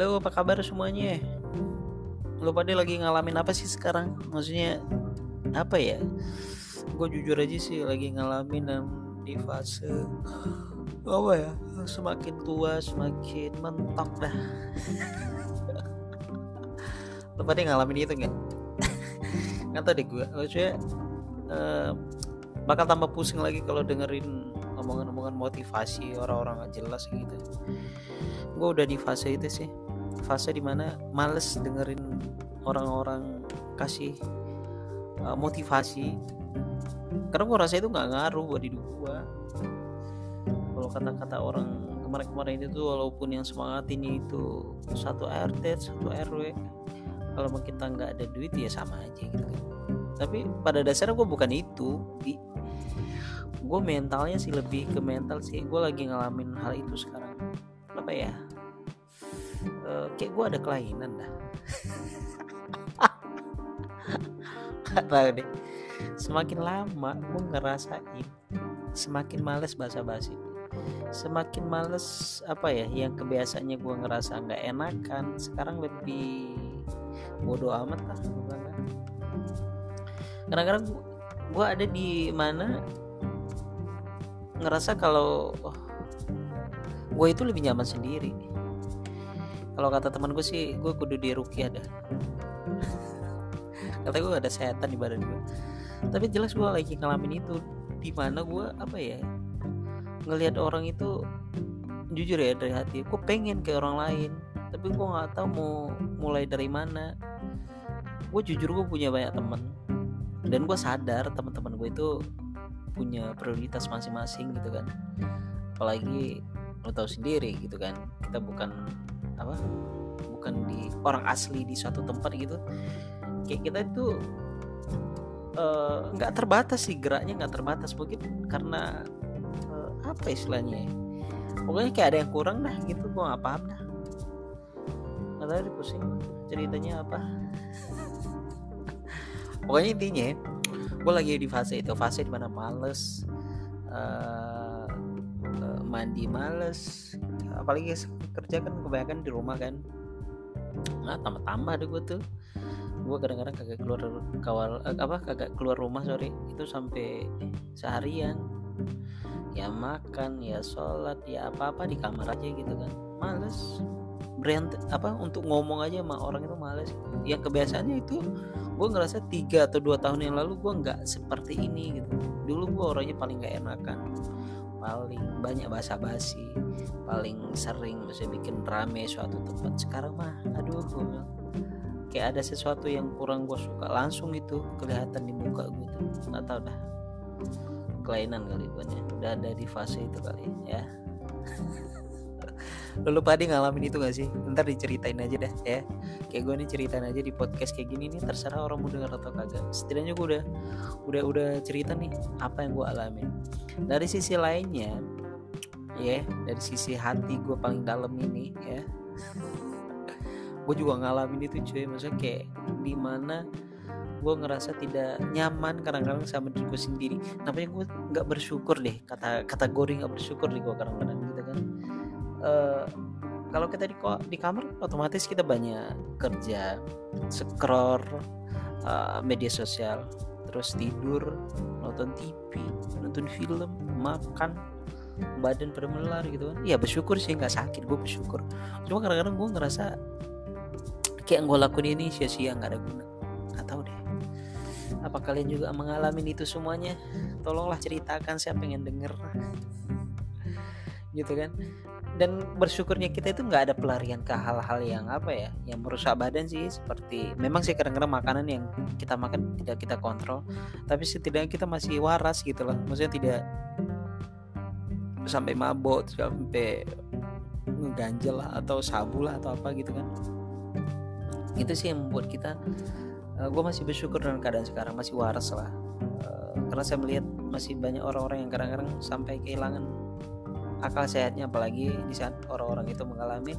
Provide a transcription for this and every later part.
Halo, apa kabar semuanya? Lo pada lagi ngalamin apa sih sekarang? Maksudnya apa ya? Gue jujur aja sih lagi ngalamin dan di fase apa ya? Semakin tua semakin mentok dah. Lo pada ngalamin itu nggak? Nggak tau deh gue. Maksudnya uh, bakal tambah pusing lagi kalau dengerin omongan-omongan motivasi orang-orang gak jelas gitu gue udah di fase itu sih fase di mana males dengerin orang-orang kasih uh, motivasi. Karena gue rasa itu nggak ngaruh buat hidup gue kalau kata-kata orang kemarin-kemarin itu tuh walaupun yang semangat ini itu satu RT satu RW kalau kita nggak ada duit ya sama aja gitu. Tapi pada dasarnya gue bukan itu. Di gue mentalnya sih lebih ke mental sih. Gue lagi ngalamin hal itu sekarang. Apa ya uh, kayak gue ada kelainan dah. Tahu deh. Semakin lama gue ngerasain semakin males basa-basi. Semakin males apa ya yang kebiasaannya gue ngerasa nggak enakan sekarang lebih bodoh amat lah kadang-kadang gue ada di mana ngerasa kalau oh, gue itu lebih nyaman sendiri kalau kata teman gue sih gue kudu di rukia ada. Kata gue ada setan di badan gue tapi jelas gue lagi ngalamin itu di mana gue apa ya ngelihat orang itu jujur ya dari hati gue pengen ke orang lain tapi gue nggak tahu mau mulai dari mana. Gue jujur gue punya banyak teman dan gue sadar teman-teman gue itu punya prioritas masing-masing gitu kan. Apalagi lo tahu sendiri gitu kan kita bukan apa bukan di orang asli di suatu tempat gitu. Kayak kita itu eh, nggak uh, terbatas sih geraknya nggak terbatas mungkin karena uh, apa istilahnya ya? pokoknya kayak ada yang kurang dah gitu gue nggak paham dah. Nggak tahu pusing ceritanya apa? Pokoknya intinya gue lagi di fase itu fase di mana males uh, mandi males apalagi kerja kan kebanyakan di rumah kan. Nah tambah-tambah deh gue tuh. Gue kadang-kadang kagak keluar kawal eh, apa kagak keluar rumah sorry. Itu sampai seharian. Ya makan ya sholat ya apa apa di kamar aja gitu kan. Males. Brand apa untuk ngomong aja sama orang itu males. Yang kebiasaannya itu gue ngerasa tiga atau dua tahun yang lalu gue nggak seperti ini gitu. Dulu gue orangnya paling nggak enakan. Paling banyak basa-basi paling sering bisa bikin rame suatu tempat. Sekarang mah aduh gue bilang kayak ada sesuatu yang kurang gue suka langsung itu kelihatan di muka gue tuh nggak tahu dah. Kelainan kali gue udah ada di fase itu kali ya. Lalu pada ngalamin itu gak sih? Ntar diceritain aja deh ya. Kayak gue nih ceritain aja di podcast kayak gini nih Terserah orang mau denger atau kagak. Setidaknya gue udah udah udah cerita nih Apa yang gue alamin. Dari sisi lainnya Ya dari sisi hati gue paling dalam ini ya. Gue juga ngalamin itu cuy. Maksudnya kayak di mana gue ngerasa tidak nyaman kadang-kadang sama diri gue sendiri. Namanya gue nggak bersyukur deh. Kata kategori nggak bersyukur di gue kadang-kadang gitu kan. Uh, kalau kita di di kamar otomatis kita banyak kerja scroll uh, media sosial terus tidur nonton TV nonton film makan badan pada melar gitu kan. Ya bersyukur sih nggak sakit gue bersyukur. Cuma kadang-kadang gue ngerasa kayak gue lakuin ini sia-sia nggak ada guna. Nggak tahu deh. Apa kalian juga mengalami itu semuanya? Tolonglah ceritakan saya pengen denger. Gitu kan. Dan bersyukurnya kita itu nggak ada pelarian ke hal-hal yang apa ya yang merusak badan sih. Seperti memang sih kadang-kadang makanan yang kita makan tidak kita kontrol. Tapi setidaknya kita masih waras gitu loh maksudnya tidak sampai mabok sampai ngeganjel lah atau sabu lah atau apa gitu kan. Itu sih yang membuat kita uh, eh, gue masih bersyukur dengan keadaan sekarang masih waras lah. Uh, karena saya melihat masih banyak orang-orang yang kadang-kadang sampai kehilangan akal sehatnya apalagi di saat orang-orang itu mengalami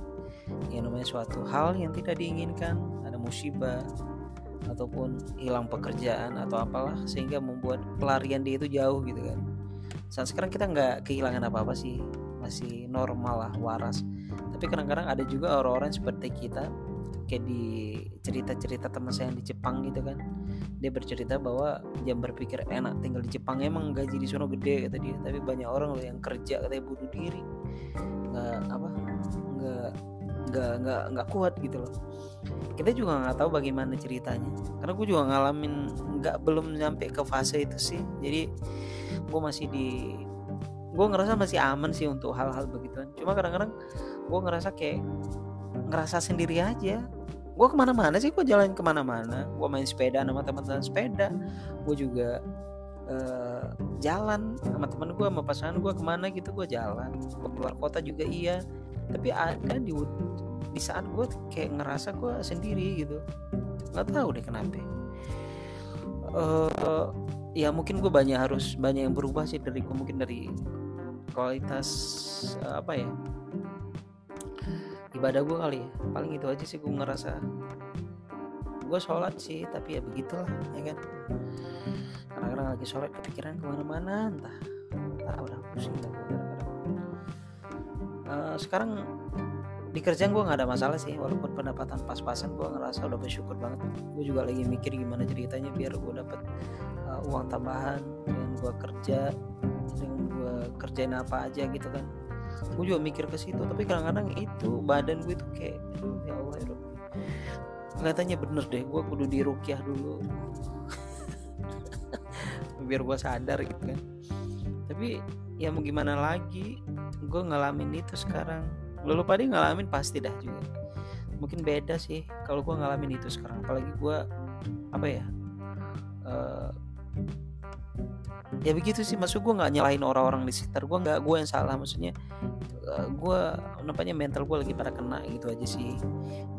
yang namanya suatu hal yang tidak diinginkan ada musibah ataupun hilang pekerjaan atau apalah sehingga membuat pelarian dia itu jauh gitu kan saat sekarang kita nggak kehilangan apa-apa sih masih normal lah waras. Tapi kadang-kadang ada juga orang-orang seperti kita kayak di cerita-cerita teman saya yang di Jepang gitu kan. Dia bercerita bahwa dia berpikir enak tinggal di Jepang emang gaji di sana gede kata dia. Tapi banyak orang loh yang kerja katanya bunuh diri. Nggak apa nggak nggak nggak nggak kuat gitu loh. Kita juga nggak tahu bagaimana ceritanya. Karena gue juga ngalamin nggak belum nyampe ke fase itu sih. Jadi gue masih di gue ngerasa masih aman sih untuk hal-hal begituan. Cuma kadang-kadang gue ngerasa kayak ngerasa sendiri aja. Gue ke mana-mana sih gue jalan ke mana-mana. Gue main sepeda sama teman-teman sepeda. Gue juga uh, jalan sama temen gue sama pasangan gue ke mana gitu gue jalan. Gue keluar kota juga iya. Tapi ada di di saat gue kayak ngerasa gue sendiri gitu. Nggak tahu deh kenapa. Uh, ya mungkin gue banyak harus banyak yang berubah sih dari gue mungkin dari kualitas uh, apa ya ibadah gue kali ya. Paling itu aja sih gue ngerasa gue sholat sih tapi ya begitulah ya kan. Kadang-kadang lagi sholat kepikiran ke mana-mana entah entah udah pusing gue kadang-kadang uh, sekarang di kerjaan gue nggak ada masalah sih walaupun pendapatan pas-pasan gue ngerasa udah bersyukur banget. Gue juga lagi mikir gimana ceritanya biar gue dapet uh, uang tambahan dengan gue kerja dengan gue kerjain apa aja gitu kan. Gue juga mikir ke situ tapi kadang-kadang itu badan gue tuh kayak aduh ya Allah ya kelihatannya bener deh gue kudu di rukyah dulu. Biar gue sadar gitu kan. Tapi ya mau gimana lagi gue ngalamin itu sekarang. Lalu pada ngalamin pasti dah juga. Mungkin beda sih kalau gue ngalamin itu sekarang. Apalagi gue apa ya uh, ya begitu sih. Maksud gue nggak nyalahin orang-orang di sekitar gue nggak gue yang salah. Maksudnya eh, gue nampaknya mental gue lagi pada kena gitu aja sih.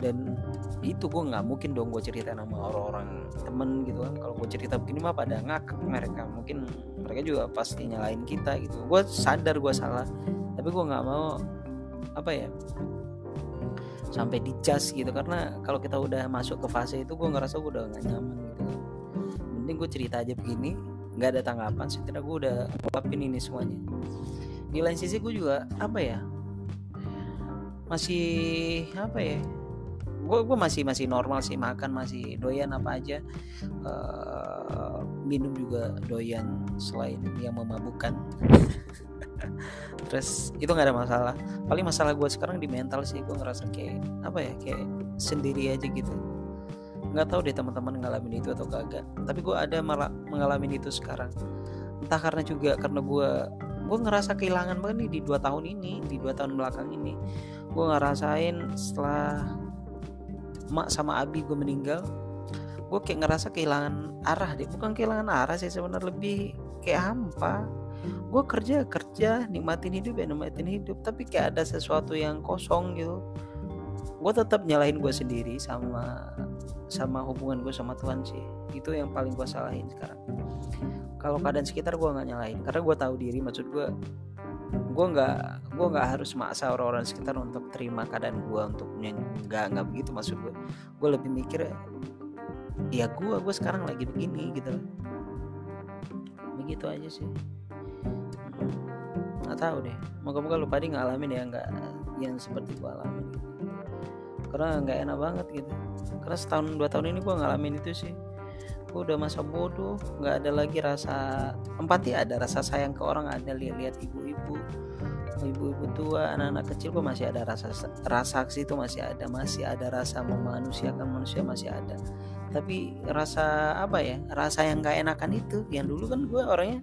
Dan itu gue nggak mungkin dong gue cerita sama orang-orang temen gitu kan. Kalau gue cerita begini mah pada ngakak mereka. Mungkin mereka juga pasti nyalain kita gitu. Gue sadar gue salah. Tapi gue nggak mau apa ya sampai dicas gitu. Karena kalau kita udah masuk ke fase itu gue ngerasa gue udah gak nyaman gitu mending gue cerita aja begini nggak ada tanggapan setelah gue udah ngungkapin ini semuanya. Di lain sisi gue juga apa ya masih apa ya gue gue masih masih normal sih makan masih doyan apa aja. Uh, minum juga doyan selain yang memabukkan. Terus itu nggak ada masalah. Paling masalah gue sekarang di mental sih gue ngerasa kayak apa ya kayak sendiri aja gitu nggak tahu deh teman-teman ngalamin itu atau kagak. Tapi gue ada malah mengalami itu sekarang. Entah karena juga karena gue gue ngerasa kehilangan banget nih di dua tahun ini di dua tahun belakang ini. Gue ngerasain setelah mak sama abi gue meninggal gue kayak ngerasa kehilangan arah deh. Bukan kehilangan arah sih sebenarnya lebih kayak hampa. Gue kerja kerja nikmatin hidup ya nikmatin hidup. Tapi kayak ada sesuatu yang kosong gitu. Gue tetap nyalahin gue sendiri sama sama hubungan gue sama Tuhan sih. Itu yang paling gue salahin sekarang. Kalau keadaan sekitar gue nggak nyalahin karena gue tahu diri maksud gue gue nggak gue nggak harus maksa orang-orang sekitar untuk terima keadaan gue untuk nggak nggak begitu maksud gue gue lebih mikir ya gue gue sekarang lagi begini gitu begitu aja sih. Nggak tahu deh. Moga-moga lu pada ngalamin ya nggak yang seperti gue alamin karena nggak enak banget gitu. Karena setahun dua tahun ini gue ngalamin itu sih. Gue udah masa bodoh nggak ada lagi rasa empati ada rasa sayang ke orang ada lihat-lihat ibu-ibu. Ibu-ibu tua anak-anak kecil gue masih ada rasa rasa aksi itu masih ada masih ada rasa memanusiakan manusia masih ada. Tapi rasa apa ya rasa yang nggak enakan itu yang dulu kan gue orangnya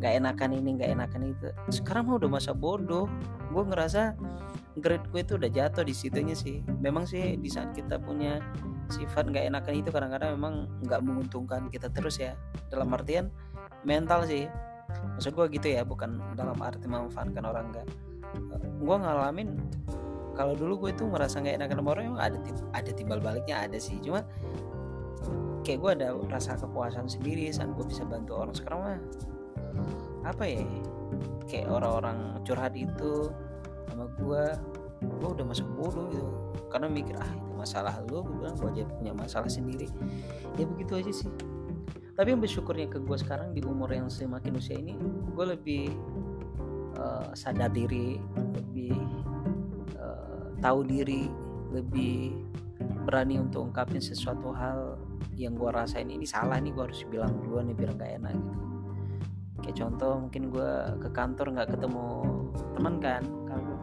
nggak enakan ini nggak enakan itu. Sekarang mah udah masa bodoh. Gue ngerasa grade gue itu udah jatuh di situnya sih. Memang sih di saat kita punya sifat nggak enakan itu kadang-kadang memang nggak menguntungkan kita terus ya. Dalam artian mental sih. Maksud gue gitu ya bukan dalam arti memanfaatkan orang nggak. Gue ngalamin kalau dulu gue itu merasa nggak enakan sama orang ada ada timbal baliknya ada sih. Cuma kayak gue ada rasa kepuasan sendiri saat gue bisa bantu orang. Sekarang mah apa ya kayak orang-orang curhat itu sama gue gue udah masuk bodoh gitu. Karena mikir ah itu masalah lo gue bilang gue aja punya masalah sendiri. Ya begitu aja sih. Tapi yang bersyukurnya ke gue sekarang di umur yang semakin usia ini gue lebih uh, sadar diri lebih uh, tahu diri lebih berani untuk ungkapin sesuatu hal yang gue rasain. Ini salah nih gue harus bilang duluan nih biar nggak enak gitu. Kayak contoh mungkin gue ke kantor nggak ketemu teman kan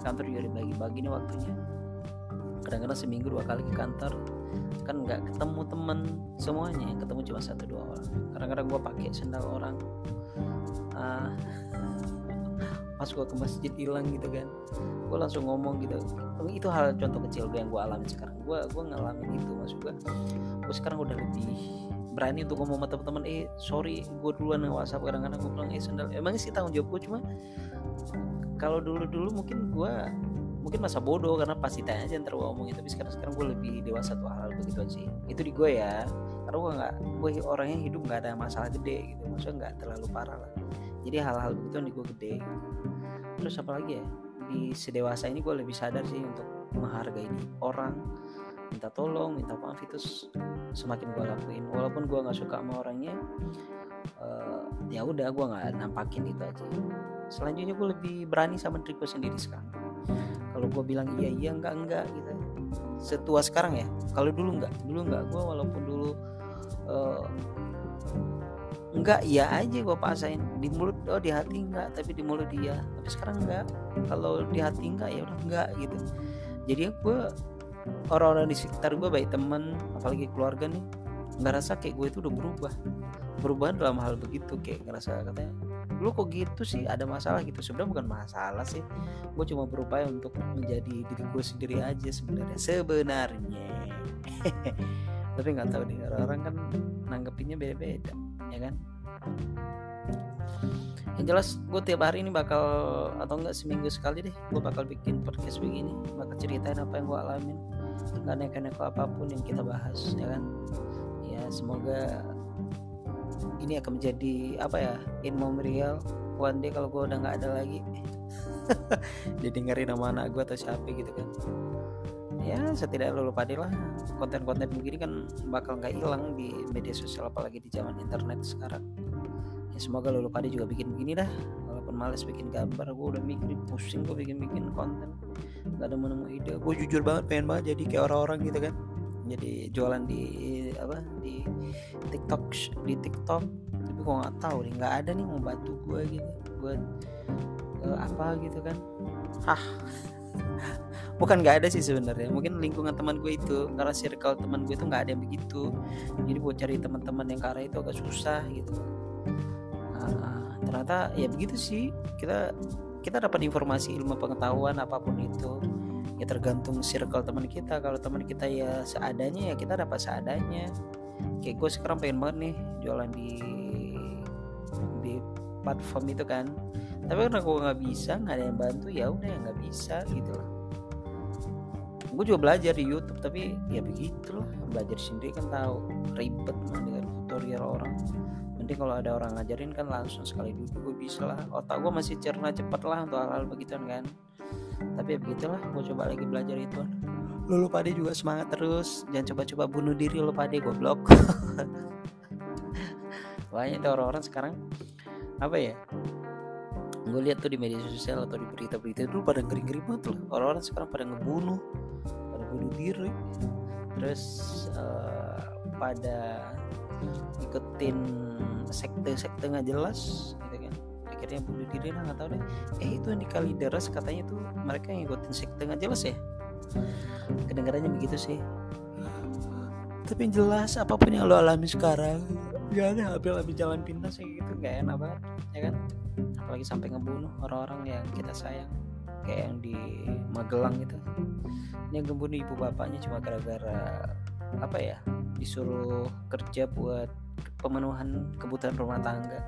kantor juga dibagi-bagi nih waktunya. Kadang-kadang seminggu dua kali ke kantor. Kan nggak ketemu teman semuanya ketemu cuma satu dua orang. Kadang-kadang gue pakai sendal orang. Uh, pas gue ke masjid hilang gitu kan. Gue langsung ngomong gitu. Itu hal contoh kecil gue yang gue alami sekarang. Gue gue ngalamin itu maksud gue gue sekarang udah lebih berani untuk ngomong sama teman-teman eh sorry gue duluan yang WhatsApp. Kadang-kadang gue bilang eh sendal. Emang sih tanggung jawab gue cuma kalau dulu-dulu mungkin gue mungkin masa bodoh karena pasti tanya aja ntar gue ngomongin tapi sekarang sekarang gue lebih dewasa tuh hal, -hal begitu sih. Itu di gue ya karena gue nggak gue orangnya hidup nggak ada masalah gede gitu maksudnya nggak terlalu parah lah. Jadi hal-hal begitu di gue gede. Terus apa lagi ya di sedewasa ini gue lebih sadar sih untuk menghargai orang minta tolong minta maaf itu semakin gue lakuin. Walaupun gue nggak suka sama orangnya uh, ya udah gue nggak nampakin itu aja selanjutnya gue lebih berani sama diri gue sendiri sekarang. Kalau gue bilang iya iya enggak enggak gitu. Setua sekarang ya? Kalau dulu enggak. Dulu enggak. Gue walaupun dulu uh, enggak iya aja gue pasain di mulut oh di hati enggak tapi di mulut dia tapi sekarang enggak. Kalau di hati enggak ya udah enggak gitu. Jadi gue orang-orang di sekitar gue baik temen apalagi keluarga nih nggak rasa kayak gue itu udah berubah. Berubah dalam hal begitu kayak ngerasa katanya lu kok gitu sih? Ada masalah gitu. Sebenarnya bukan masalah sih. Gue cuma berupaya untuk menjadi diri gue sendiri aja sebenarnya. Sebenarnya. Tapi nggak tahu nih orang-orang kan nanggepinnya beda-beda ya kan? Yang jelas gue tiap hari ini bakal atau enggak seminggu sekali deh gue bakal bikin podcast begini. Bakal ceritain apa yang gue alamin. Nggak neko-neko apa pun yang kita bahas ya kan? Ya semoga ini akan menjadi apa ya in memorial one day kalau gue udah nggak ada lagi. Jadi ngeri nama anak gue atau siapa gitu kan. Ya setidaknya lo lupa lah. Konten-konten begini kan bakal nggak hilang di media sosial apalagi di zaman internet sekarang. Ya semoga lo lupa juga bikin begini dah. Walaupun males bikin gambar gue udah mikir pusing gue bikin bikin konten. Nggak ada nemu ide. Gue jujur banget pengen banget jadi kayak orang-orang gitu kan jadi jualan di apa di TikTok di TikTok. Tapi gue nggak tahu nih nggak ada nih mau bantu gue gitu buat uh, apa gitu kan. Hah bukan nggak ada sih sebenarnya mungkin lingkungan teman gue itu karena circle teman gue itu nggak ada yang begitu. Jadi buat cari teman-teman yang karena itu agak susah gitu. Nah, ternyata ya begitu sih kita kita dapat informasi ilmu pengetahuan apa pun itu ya tergantung circle teman kita. Kalau teman kita ya seadanya ya kita dapat seadanya. Kayak gue sekarang pengen banget nih jualan di di platform itu kan. Tapi karena gue nggak bisa nggak ada yang bantu ya udah ya nggak bisa gitu loh gue juga belajar di YouTube tapi ya begitu loh belajar sendiri kan tahu ribet dengan tutorial orang. Nanti kalau ada orang ngajarin kan langsung sekali dulu gue bisa lah. Otak gue masih cerna cepet lah untuk hal-hal begitu kan tapi ya begitulah gue coba lagi belajar itu. Lo lupa deh juga semangat terus. Jangan coba-coba bunuh diri lo pada gue blok banyak tuh orang-orang sekarang. Apa ya? Gue lihat tuh di media sosial atau di berita-berita itu pada ngeri-ngeri banget loh orang-orang sekarang pada ngebunuh bunuh diri. Terus uh, pada ikutin sekte-sekte nggak jelas akhirnya bunuh diri lah nggak tahu deh. Eh itu yang di Kalideres katanya tuh mereka yang ikutin sekte nggak jelas ya? Kedengarannya begitu sih. Tapi yang jelas apa pun yang lo alami sekarang gak ada ambil jalan pintas kayak gitu gak enak banget ya kan? Apalagi sampai ngebunuh orang-orang yang kita sayang kayak yang di Magelang gitu yang ngebunuh ibu bapaknya cuma gara-gara apa ya disuruh kerja buat pemenuhan kebutuhan rumah tangga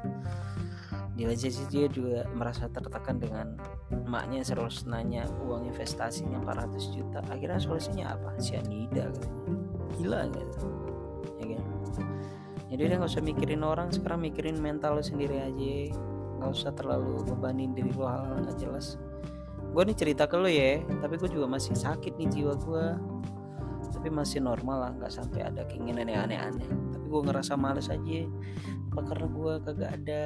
di sih dia juga merasa tertekan dengan emaknya terus nanya uang investasinya 400 juta. Akhirnya solusinya apa? Sianida katanya. Gila gitu ya kan? Jadi dia nggak usah mikirin orang sekarang mikirin mental lo sendiri aja. Nggak usah terlalu bebanin diri lo hal-hal nggak jelas. Gue nih cerita ke lo ya tapi gue juga masih sakit nih jiwa gue tapi masih normal lah nggak sampai ada keinginan yang aneh-aneh. Tapi gue ngerasa males aja. Apa karena gue kagak ada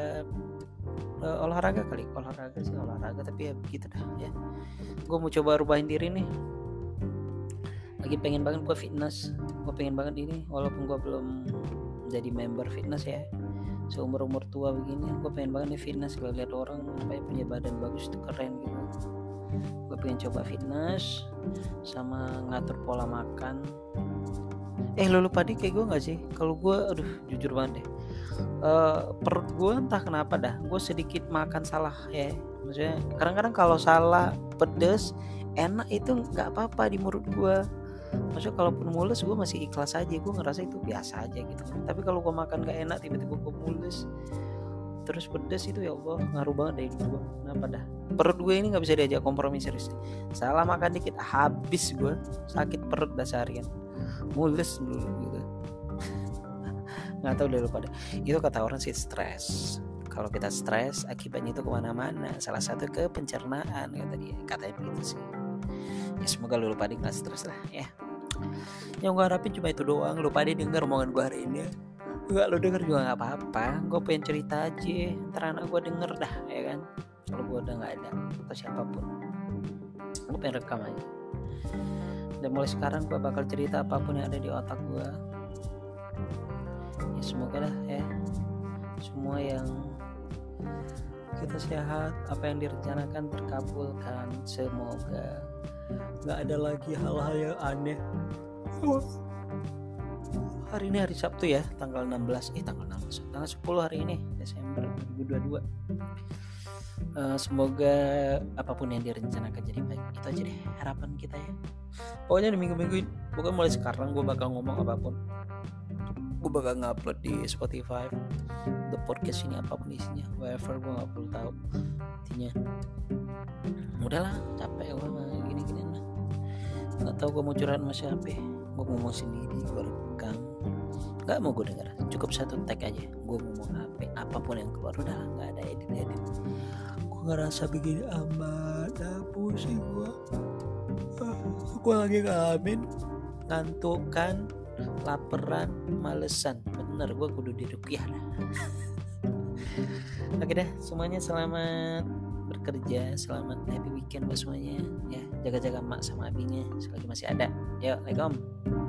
uh, olahraga kali olahraga sih olahraga tapi ya begitu dah ya. Gue mau coba rubahin diri nih. Lagi pengen banget gue fitness gue pengen banget ini walaupun gue belum jadi member fitness ya. Seumur umur tua begini gue pengen banget nih fitness kalau lihat orang apa punya badan bagus itu keren gitu. Gue pengen coba fitness sama ngatur pola makan. Eh lu lupa kayak gue nggak sih? Kalau gue aduh jujur banget deh uh, perut gue entah kenapa dah gue sedikit makan salah ya. Maksudnya kadang-kadang kalau salah pedes enak itu nggak apa-apa di mulut gue maksudnya kalaupun mules gue masih ikhlas aja. Gue ngerasa itu biasa aja gitu. Tapi kalau gue makan gak enak tiba-tiba gue mules terus pedes itu ya Allah ngaruh banget deh gue kenapa dah? Perut gue ini nggak bisa diajak kompromi serius. Salah makan dikit habis gue sakit perut dah seharian. Mules dulu gitu nggak tahu deh lupa deh. Itu kata orang sih stres. Kalau kita stres akibatnya itu ke mana-mana. Salah satu ke pencernaan kata dia. Katanya begitu sih. Ya semoga lu lupa nggak stres lah ya. Yang gue harapin cuma itu doang. Lupa deh denger omongan gue hari ini. Enggak lu denger juga nggak apa-apa. Gue pengen cerita aja. Ntar anak gue denger dah ya kan? Kalau gue udah nggak ada atau siapa pun. Gue pengen rekam aja. Dan mulai sekarang gue bakal cerita apa pun yang ada di otak gue ya semoga dah ya. Semua yang kita sehat apa yang direncanakan terkabulkan. Semoga nggak ada lagi hal-hal yang aneh. Hari ini hari Sabtu ya tanggal 16 eh tanggal 16 tanggal 10 hari ini Desember 2022 uh, semoga apa pun yang direncanakan jadi baik. Itu aja deh harapan kita ya. Pokoknya di minggu-minggu pokoknya mulai sekarang gue bakal ngomong apa pun gue bakal ngupload di Spotify the podcast ini apa pun isinya whatever gue gak perlu tahu intinya. Udahlah capek gue gini gini lah. Nggak tahu gue mau curhat sama siapa gue ngomong sendiri gue rekam. Nggak mau gue denger cukup satu tag aja. Gue ngomong apa apa pun yang keluar udah nggak ada edit edit gue ngerasa begini amat ah, pusing gue gue lagi ngalamin ngantukan laparan malesan. Bener gue kudu dirukyah dah. Oke deh semuanya selamat bekerja selamat happy weekend buat semuanya. Ya jaga-jaga mak sama abinya selagi masih ada. Yuk assalamualaikum